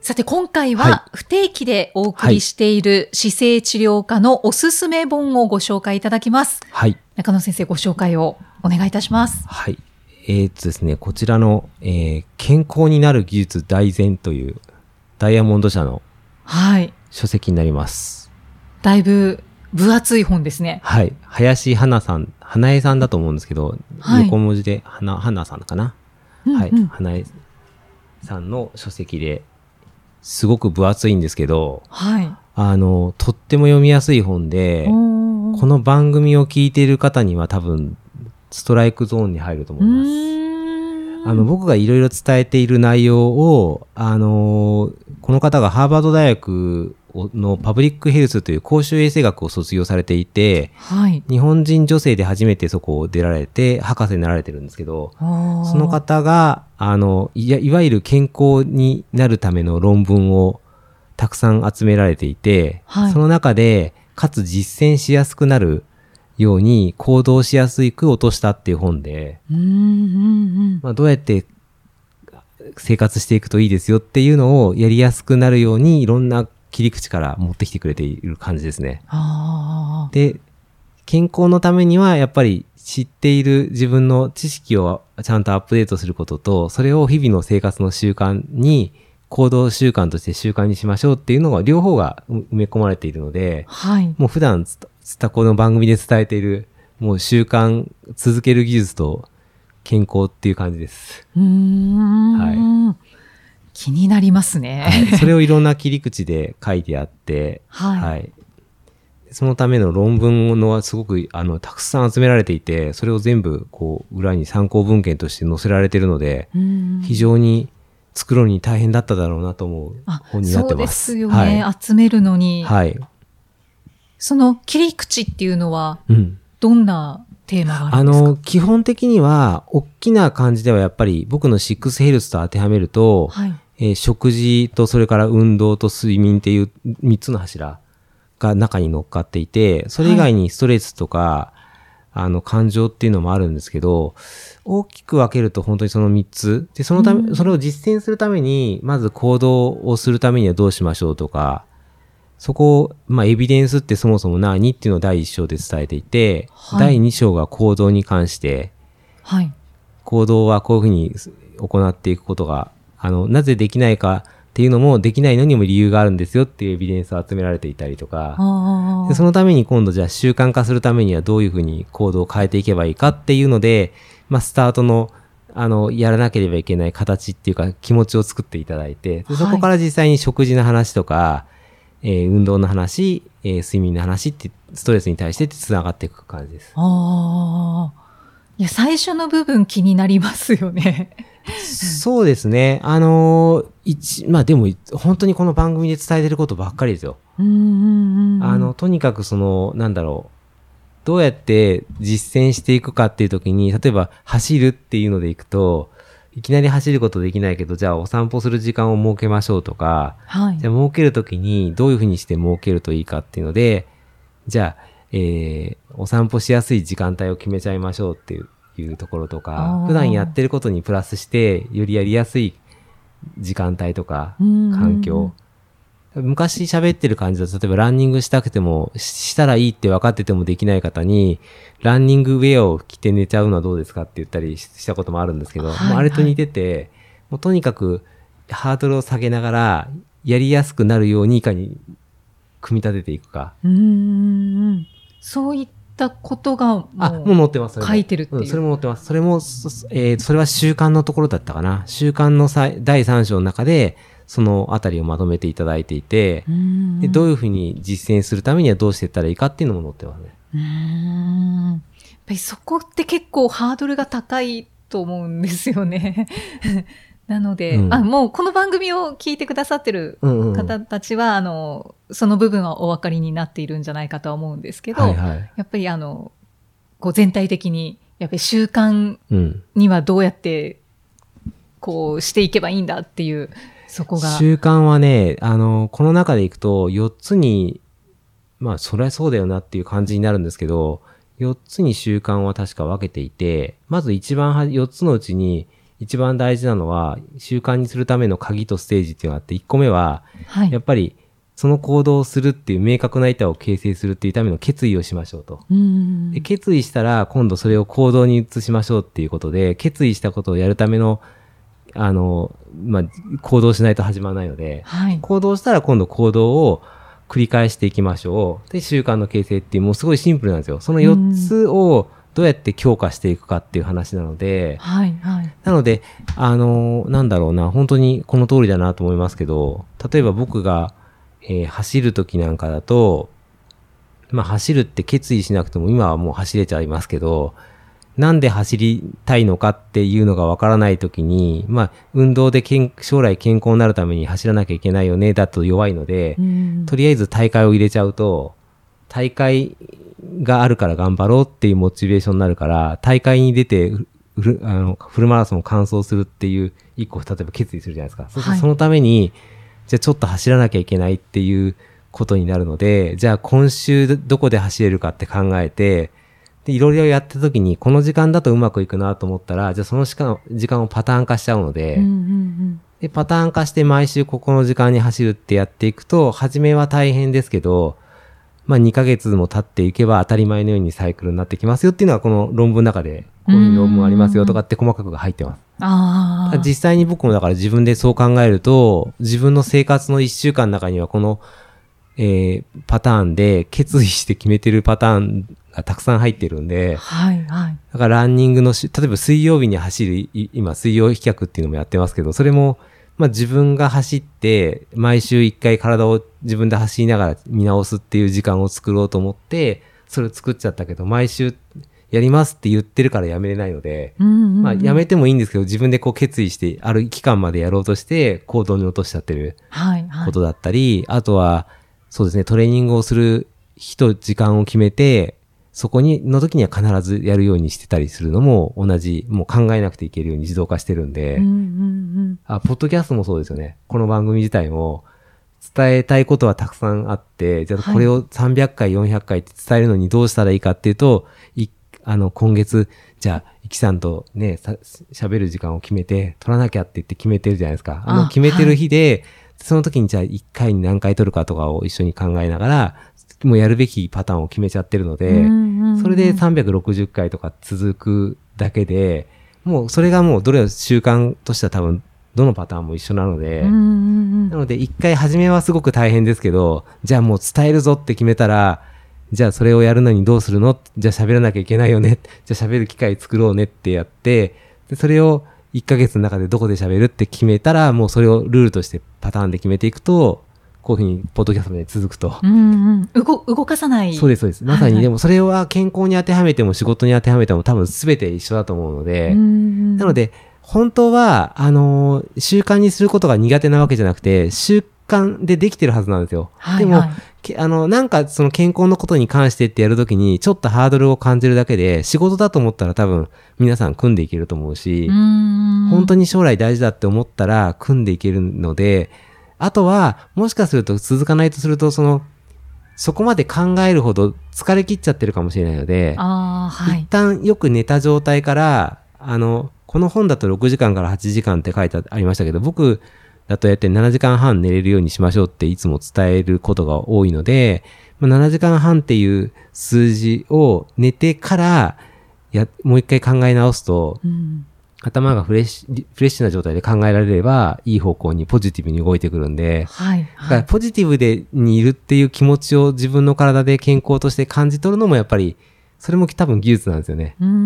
さて、今回はい。は不定期でお送りしている姿勢治療科のおすすめ本をご紹介いただきます。はい。中野先生、ご紹介をお願いいたします。はい。えー、っとですねこちらの、えー健康になる技術大全というダイヤモンド社のはい。書籍になります。だいぶ分厚い本ですね。はい。林花さん花江さんだと思うんですけど、はい。横文字で花花さんかな？はい、うん。うん花江さんの書籍ですごく分厚いんですけど、はい。あの、とっても読みやすい本で、この番組を聞いている方には多分、ストライクゾーンに入ると思ういます。あの、僕がいろいろ伝えている内容を、あの、この方がハーバード大学のパブリックヘルスという公衆衛生学を卒業されていて、はい。日本人女性で初めてそこを出られて、博士になられてるんですけど、そその方が、あの、いやいわゆる健康になるための論文をたくさん集められていて、はいその中で、かつ実践しやすくなるように行動しやすく落としたっていう本で、うんうんうん。まあ、どうやって生活していくといいですよっていうのをやりやすくなるようにいろんな切り口から持ってきてくれている感じですね。あで、健康のためにはやっぱり知っている自分の知識をちゃんとアップデートすることと、それを日々の生活の習慣に、行動習慣として習慣にしましょうっていうのが両方が埋め込まれているのであ。、はい。もう普段つつたこの番組で伝えている、もう習慣続ける技術と健康っていう感じです。うーん。は気になりますね。はい、それをいろんな切り口で書いてあって、はいそのための論文のはすごくあのたくさん集められていて、それを全部こう裏に参考文献として載せられているので、うん非常に作るのに大変だっただろうなと思うあ本になってそうでます。すよね、集めるのに、はい。はい。その切り口っていうのはうん。どんなテーマがああるんですか？の、基本的には、大きな感じではやっぱり僕のシックスヘルスと当てはめると、はい。えー食事とそれから運動と睡眠っていう3つの柱が中に乗っかっていて、それ以外にストレスとか、あの、感情っていうのもあるんですけど、大きく分けると本当にその3つ。で、そのため、それを実践するために、まず行動をするためにはどうしましょうとか、そこを、まあ、エビデンスってそもそも何っていうのを第1章で伝えていて、はい第2章が行動に関して、はい。行動はこういうふうに行っていくことが、あの、なぜできないかっていうのも、できないのにも理由があるんですよっていうエビデンスを集められていたりとか、あでそのために今度じゃあ習慣化するためにはどういうふうに行動を変えていけばいいかっていうので、まあ、スタートの、あの、やらなければいけない形っていうか気持ちを作っていただいて、でそこから実際に食事の話とか、えー運動の話、えー睡眠の話って、ストレスに対してって繋がっていく感じです。ああ。いや、最初の部分気になりますよね。そうですね。あのー一、まあでも、本当にこの番組で伝えてることばっかりですよ。あの、、とにかくその、なんだろう。どうやって実践していくかっていう時に、例えば走るっていうのでいくと、いきなり走ることできないけど、じゃあお散歩する時間を設けましょうとか、はいじゃ。あ設けるときにどういうふうにして設けるといいかっていうので、じゃあ、えー、お散歩しやすい時間帯を決めちゃいましょうっていうところとあかー、普段やってることにプラスして、よりやりやすい時間帯とか、うん環境。昔喋ってる感じだと、例えばランニングしたくても、ししたらいいって分かっててもできない方に、ランニングウェアを着て寝ちゃうのはどうですかって言ったりししたこともあるんですけど、はいもうあれと似てて、もうとにかくハードルを下げながら、やりやすくなるようにいかに組み立てていくか。そういったことがあ、もう載ってます。書いてるっていううんそれも載ってます。それも、そえーそれは習慣のところだったかな。習慣のさ第3章の中で、そのあたりをまとめていただいていて、うんで、どういうふうに実践するためにはどうしていったらいいかっていうのも載ってますね。うーんやっぱりそこって結構ハードルが高いと思うんですよね。なので、うんあ、もうこの番組を聞いてくださってるうんうん。方たちは、あの、その部分はお分かりになっているんじゃないかとは思うんですけど、はいはい。やっぱりあの、こう全体的に、やっぱり習慣うん。にはどうやって、こうしていけばいいんだっていう、そこが。習慣はね、あの、この中でいくと、4つに、まあ、そりゃそうだよなっていう感じになるんですけど、4つに習慣は確か分けていて、まず一番は、4つのうちに、一番大事なのは、習慣にするための鍵とステージっていうのがあって、1個目は、はい。やっぱり、その行動をするっていう明確な板を形成するっていうための決意をしましょうと。うんで決意したら今度それを行動に移しましょうっていうことで決意したことをやるためのあの、まあ、行動しないと始まらないのではい。行動したら今度行動を繰り返していきましょうで習慣の形成っていうもうすごいシンプルなんですよその4つをどうやって強化していくかっていう話なのではい。はい。なのであのなんだろうな本当にこの通りだなと思いますけど例えば僕が、えー走る時なんかだとまあ走るって決意しなくても今はもう走れちゃいますけど、なんで走りたいのかっていうのがわからないときに、まあ運動で健将来健康になるために走らなきゃいけないよね、だと弱いので、うんとりあえず大会を入れちゃうと、大会があるから頑張ろうっていうモチベーションになるから、大会に出てフルあのフルマラソンを完走するっていう一個、例えば決意するじゃないですか。そはいとそのために、じゃあちょっと走らなきゃいけないっていうことになるので、じゃあ今週どこで走れるかって考えて、で、いろいろやった時に、この時間だとうまくいくなと思ったら、じゃあその時間時間をパターン化しちゃうので、うんうんで、パターン化して毎週ここの時間に走るってやっていくと、初めは大変ですけど、まあ2ヶ月も経っていけば当たり前のようにサイクルになってきますよっていうのはこの論文の中で、こういう論文ありますよとかって細かく入ってます。うん。ああ。実際に僕もだから自分でそう考えると、自分の生活の1週間の中にはこの、えーパターンで決意して決めてるパターンがたくさん入ってるんで、はい。はい。だからランニングのし、例えば水曜日に走る、い今水曜飛脚っていうのもやってますけど、それも、まあ自分が走って、毎週一回体を自分で走りながら見直すっていう時間を作ろうと思って、それを作っちゃったけど、毎週やりますって言ってるからやめれないので、うんうんうんまあやめてもいいんですけど、自分でこう決意して、ある期間までやろうとして、行動に落としちゃってるはい。はい。ことだったり、あとは、そうですね、トレーニングをする日と時間を決めて、そこに、の時には必ずやるようにしてたりするのも同じ、もう考えなくていけるように自動化してるんで、うんうんうん。あ、ポッドキャストもそうですよね。この番組自体も、伝えたいことはたくさんあって、じゃあはいこれを300回、400回って伝えるのにどうしたらいいかっていうと、いあの、今月、じゃあ、イキさんとね、さ喋る時間を決めて、取らなきゃって言って決めてるじゃないですか。あの、あ決めてる日で、その時にじゃあ1回に何回取るかとかを一緒に考えながら、もうやるべきパターンを決めちゃってるので、それで360回とか続くだけで、もうそれがもうどれを習慣としては多分どのパターンも一緒なので、なので一回初めはすごく大変ですけど、じゃあもう伝えるぞって決めたら、じゃあそれをやるのにどうするの？じゃあ喋らなきゃいけないよね？じゃあ喋る機会作ろうねってやって、でそれを1ヶ月の中でどこで喋るって決めたら、もうそれをルールとしてパターンで決めていくと、こういうふうにポッドキャストで続くと。うんうん。動、動かさない。そうです、そうです。まさにでもそれは健康に当てはめても仕事に当てはめても多分全て一緒だと思うので、うんうんなので、本当は、あのー習慣にすることが苦手なわけじゃなくて、習慣でできてるはずなんですよ。でも、はいはいけあの、なんかその健康のことに関してってやるときに、ちょっとハードルを感じるだけで、仕事だと思ったら多分皆さん組んでいけると思うし、うん本当に将来大事だって思ったら組んでいけるので、あとは、もしかすると続かないとすると、その、そこまで考えるほど疲れ切っちゃってるかもしれないので、はい一。旦よく寝た状態から、あの、この本だと6時間から8時間って書いてありましたけど、僕だとやって7時間半寝れるようにしましょうっていつも伝えることが多いので、まあ7時間半っていう数字を寝てから、や、もう一回考え直すと、うん頭がフレッシュ、フレッシュな状態で考えられれば、いい方向にポジティブに動いてくるんで、はい。だからはい。ポジティブでにいるっていう気持ちを自分の体で健康として感じ取るのもやっぱり、それも多分技術なんですよね。うんうんう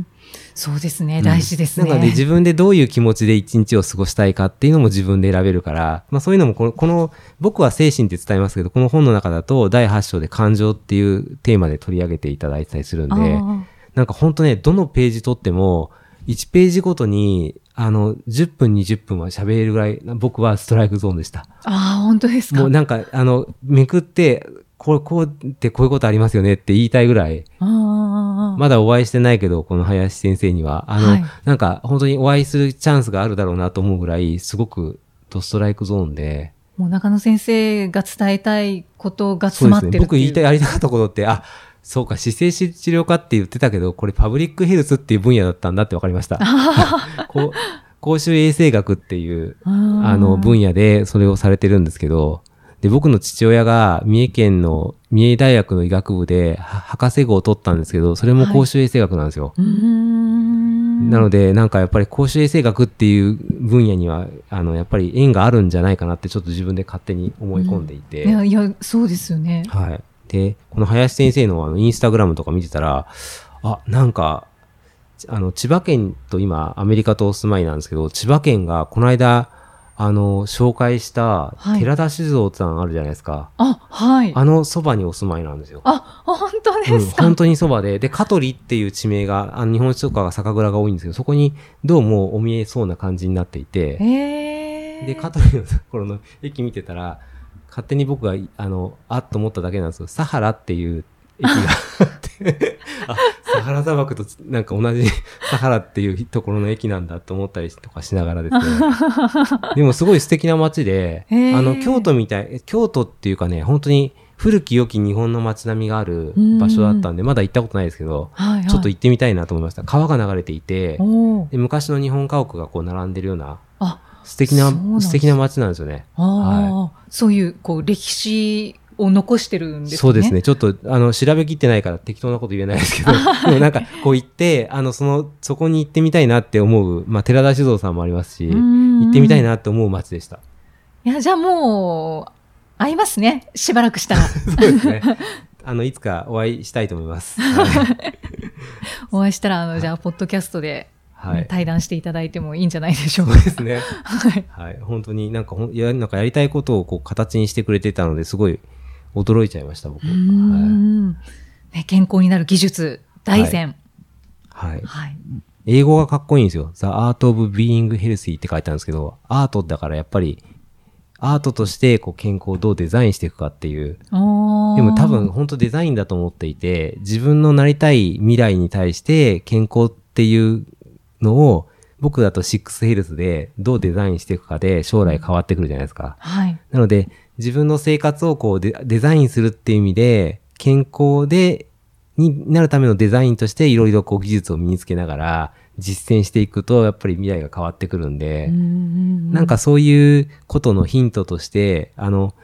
ん。そうですね。大事ですね。なので自分でどういう気持ちで一日を過ごしたいかっていうのも自分で選べるから、まあそういうのもこの、この僕は精神って伝えますけど、この本の中だと第8章で感情っていうテーマで取り上げていただいてたりするんで、あなんか本当ね、どのページ取っても、1ページごとに、あの、10分、20分は喋れるぐらい、僕はストライクゾーンでした。あああ、本当ですか？もうなんか、あの、めくって、こう、こうってこういうことありますよねって言いたいぐらい、ああ。まだお会いしてないけど、この林先生には、あの、はいなんか本当にお会いするチャンスがあるだろうなと思うぐらい、すごくドストライクゾーンで、もう中野先生が伝えたいことが。詰まってるっていう。僕言いたい、やりたかったことって、あ、そうか、姿勢治療科って言ってたけど、これパブリックヘルスっていう分野だったんだって分かりました。こう公衆衛生学っていう、あの分野でそれをされてるんですけど、で、僕の父親が三重県の三重大学の医学部では博士号を取ったんですけど、それも公衆衛生学なんですよ。うーん。なので、なんかやっぱり公衆衛生学っていう分野には、あの、やっぱり縁があるんじゃないかなってちょっと自分で勝手に思い込んでいて。いや、いや、そうですよね。はい。で、この林先生のあの、インスタグラムとか見てたら、あ、なんか、あの、千葉県と今、アメリカとお住まいなんですけど、千葉県がこの間、あの、紹介したはい寺田酒造さんあるじゃないですか。あ、はい。あのそばにお住まいなんですよ。あ、本当うん、ですか、本当にそばで、で、香取っていう地名が、あの日本酒とかが酒蔵が多いんですけど、そこにどうもお見えそうな感じになっていて、へえ。で、香取のところの駅見てたら、勝手に僕が、あの、あっと思っただけなんですけど、サハラっていう駅があって、あ、サハラ砂漠となんか同じ サハラっていうところの駅なんだと思ったりとかしながらですね。でもすごい素敵な街で、あの、京都みたい、京都っていうかね、本当に古き良き日本の街並みがある場所だったんで、まだ行ったことないですけど、はい、はい。ちょっと行ってみたいなと思いました。川が流れていて、で昔の日本家屋がこう並んでるようなあ、素敵なな素敵な街なんですよね。ああ、そういう、こう、歴史を残してるんですね。そうですね。。ちょっと、あの、調べきってないから適当なこと言えないですけど、でもなんか、こう行って、あの、その、そこに行ってみたいなって思う、まあ、寺田酒造さんもありますし、行ってみたいな。なって思う街でした。いや、じゃあもう、会いますね。しばらくしたら。そうですね。あの、いつかお会いしたいと思います。はい。お会いしたら、あの、じゃあ、ポッドキャストで、はい。対談していただいてもいいんじゃないでしょうか。そうですね。はい。はい。本当になんかほん、いや、なんかやりたいことをこう、形にしてくれてたので、すごい驚いちゃいました、僕。はい。んね、健康になる技術、大善。はい。はい。英語がかっこいいんですよ。The Art of Being Healthy って書いてあるんですけど、アートだからやっぱり、アートとしてこう健康をどうデザインしていくかっていう。でも多分、本当デザインだと思っていて、自分のなりたい未来に対して健康っていうのを、僕だとシックスヘルスでどうデザインしていくかで将来変わってくるじゃないですか。はい。なので、自分の生活をこうデデザインするっていう意味で、健康で、になるためのデザインとしていろいろこう技術を身につけながら実践していくと、やっぱり未来が変わってくるんで、ななんかそういうことのヒントとして、あの、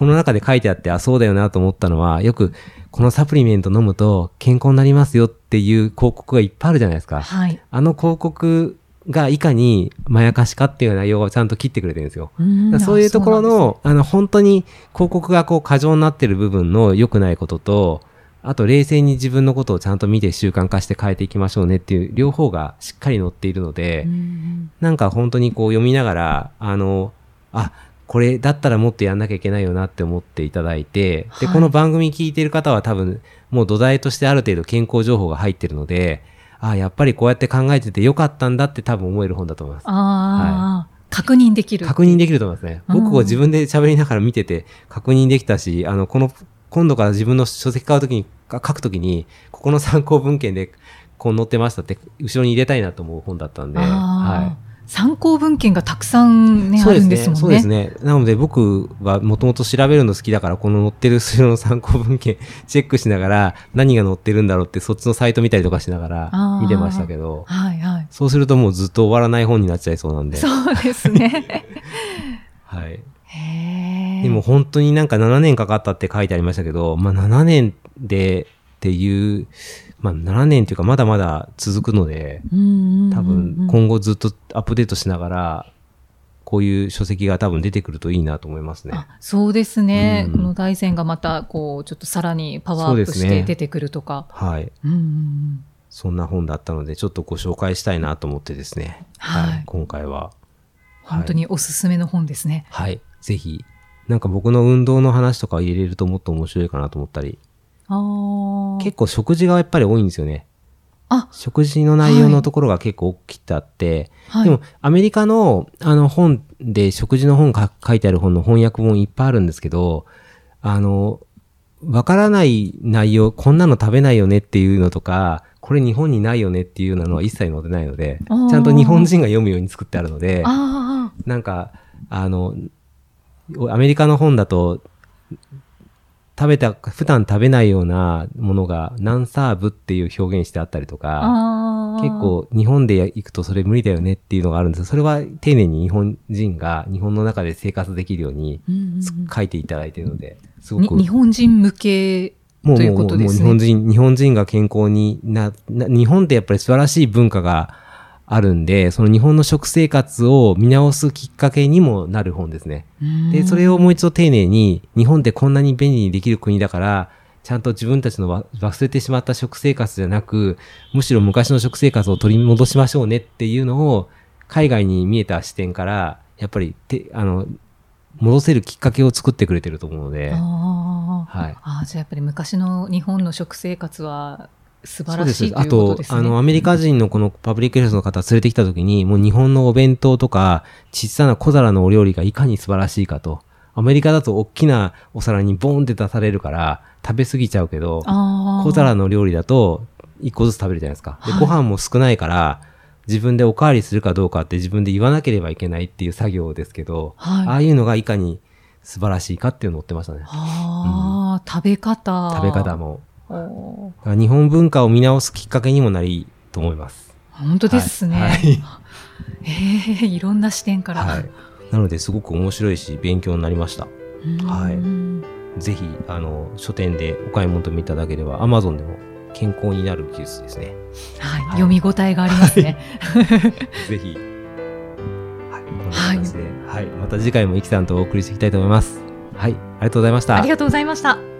この中で書いてあって、あ、そうだよなと思ったのは、よく、このサプリメント飲むと健康になりますよっていう広告がいっぱいあるじゃないですか。はい。あの広告がいかにまやかしかっていう内容をちゃんと切ってくれてるんですよ。そういうところの、あの、本当に広告がこう過剰になってる部分の良くないことと、あと冷静に自分のことをちゃんと見て習慣化して変えていきましょうねっていう両方がしっかり載っているので、なんか本当にこう読みながら、あの、あ、これだったらもっとやんなきゃいけないよなって思っていただいて、で、はいこの番組聞いてる方は多分もう土台としてある程度健康情報が入ってるので、あ、やっぱりこうやって考えててよかったんだって多分思える本だと思います。ああ、確認できる。確認できると思いますね。うん僕を自分で喋りながら見てて確認できたし、あの、この、今度から自分の書籍買うときに、か書くときに、ここの参考文献でこう載ってましたって、後ろに入れたいなと思う本だったんで、は参考文献がたくさんい。ね、あるんですもんね。そうですね。なので僕はもともと調べるの好きだから、この載ってる後ろの参考文献チェックしながら、何が載ってるんだろうって、そっちのサイト見たりとかしながら見てましたけど、はいはい。そうするともうずっと終わらない本になっちゃいそうなんで。そうですね。はい。でも本当になんか7年かかったって書いてありましたけど、まあ7年でっていう、まあ7年っていうかまだまだ続くので、多分今後ずっとアップデートしながら、こういう書籍が多分出てくるといいなと思いますね。あそうですね、うんこの大山がまたこうちょっとさらにパワーアップして出てくるとか。はい。うんそんな本だったので、ちょっとご紹介したいなと思ってですね。はい今回は。本当におすすめの本ですね。はい。ぜひ、なんか僕の運動の話とか入れるともっと面白いかなと思ったり、結構食事がやっぱり多いんですよね。あ、食事の内容のところが結構大きくあって、はい。でも、アメリカの、あの、本で、食事の本が書いてある本の翻訳本いっぱいあるんですけど、あの、わからない内容、こんなの食べないよねっていうのとか、これ日本にないよねっていうのは一切載ってないので、ちゃんと日本人が読むように作ってあるので、あなんか、あの、アメリカの本だと、食べた、普段食べないようなものが何サーブっていう表現してあったりとあ、か。結構日本で行くとそれ無理だよねっていうのがあるんですそれは丁寧に日本人が日本の中で生活できるように書いていただいているので、すごにく。日本人向け、というもうもうもうことですねもう日本人、日本人が健康にな、な日本ってやっぱり素晴らしい文化があるんで、その日本の食生活を見直すきっかけにもなる本ですね。で、それをもう一度丁寧に、日本ってこんなに便利にできる国だから、ちゃんと自分たちのわ忘れてしまった食生活じゃなく、むしろ昔の食生活を取り戻しましょうねっていうのを、海外に見えた視点から、やっぱりて、あの、戻せるきっかけを作ってくれてると思うので、ああ、はい。ああ、じゃあやっぱり昔の日本の食生活は素晴らしいとあということで、すね。あの、アメリカ人のこのパブリックヘルスの方連れてきた時に、もう日本のお弁当とか、小さな小皿のお料理がいかに素晴らしいかと。アメリカだと大きなお皿にボーンって出されるから、食べ過ぎちゃうけど、ああ小皿の料理だと、一個ずつ食べるじゃないですか。で、はいご飯も少ないから、自分でおかわりするかどうかって自分で言わなければいけないっていう作業ですけど、はいああいうのがいかに素晴らしいかっていうのを載ってましたね。ああ、食べ方。食べ方。も。日本文化を見直すきっかけにもなりと思います。本当ですね。はいはいええいろんな視点から。はい。なのですごく面白いし、勉強になりました。うんはいぜひ、あの、書店でお買い求めいただければ、Amazon でも健康になる技術ですね。はい。はい読み応えがありますね。ぜひ。はい。はい。また次回もイキさんとお送りしていきたいと思います。はい。ありがとうございました。ありがとうございました。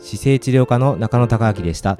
姿勢治療科の中野孝明でした。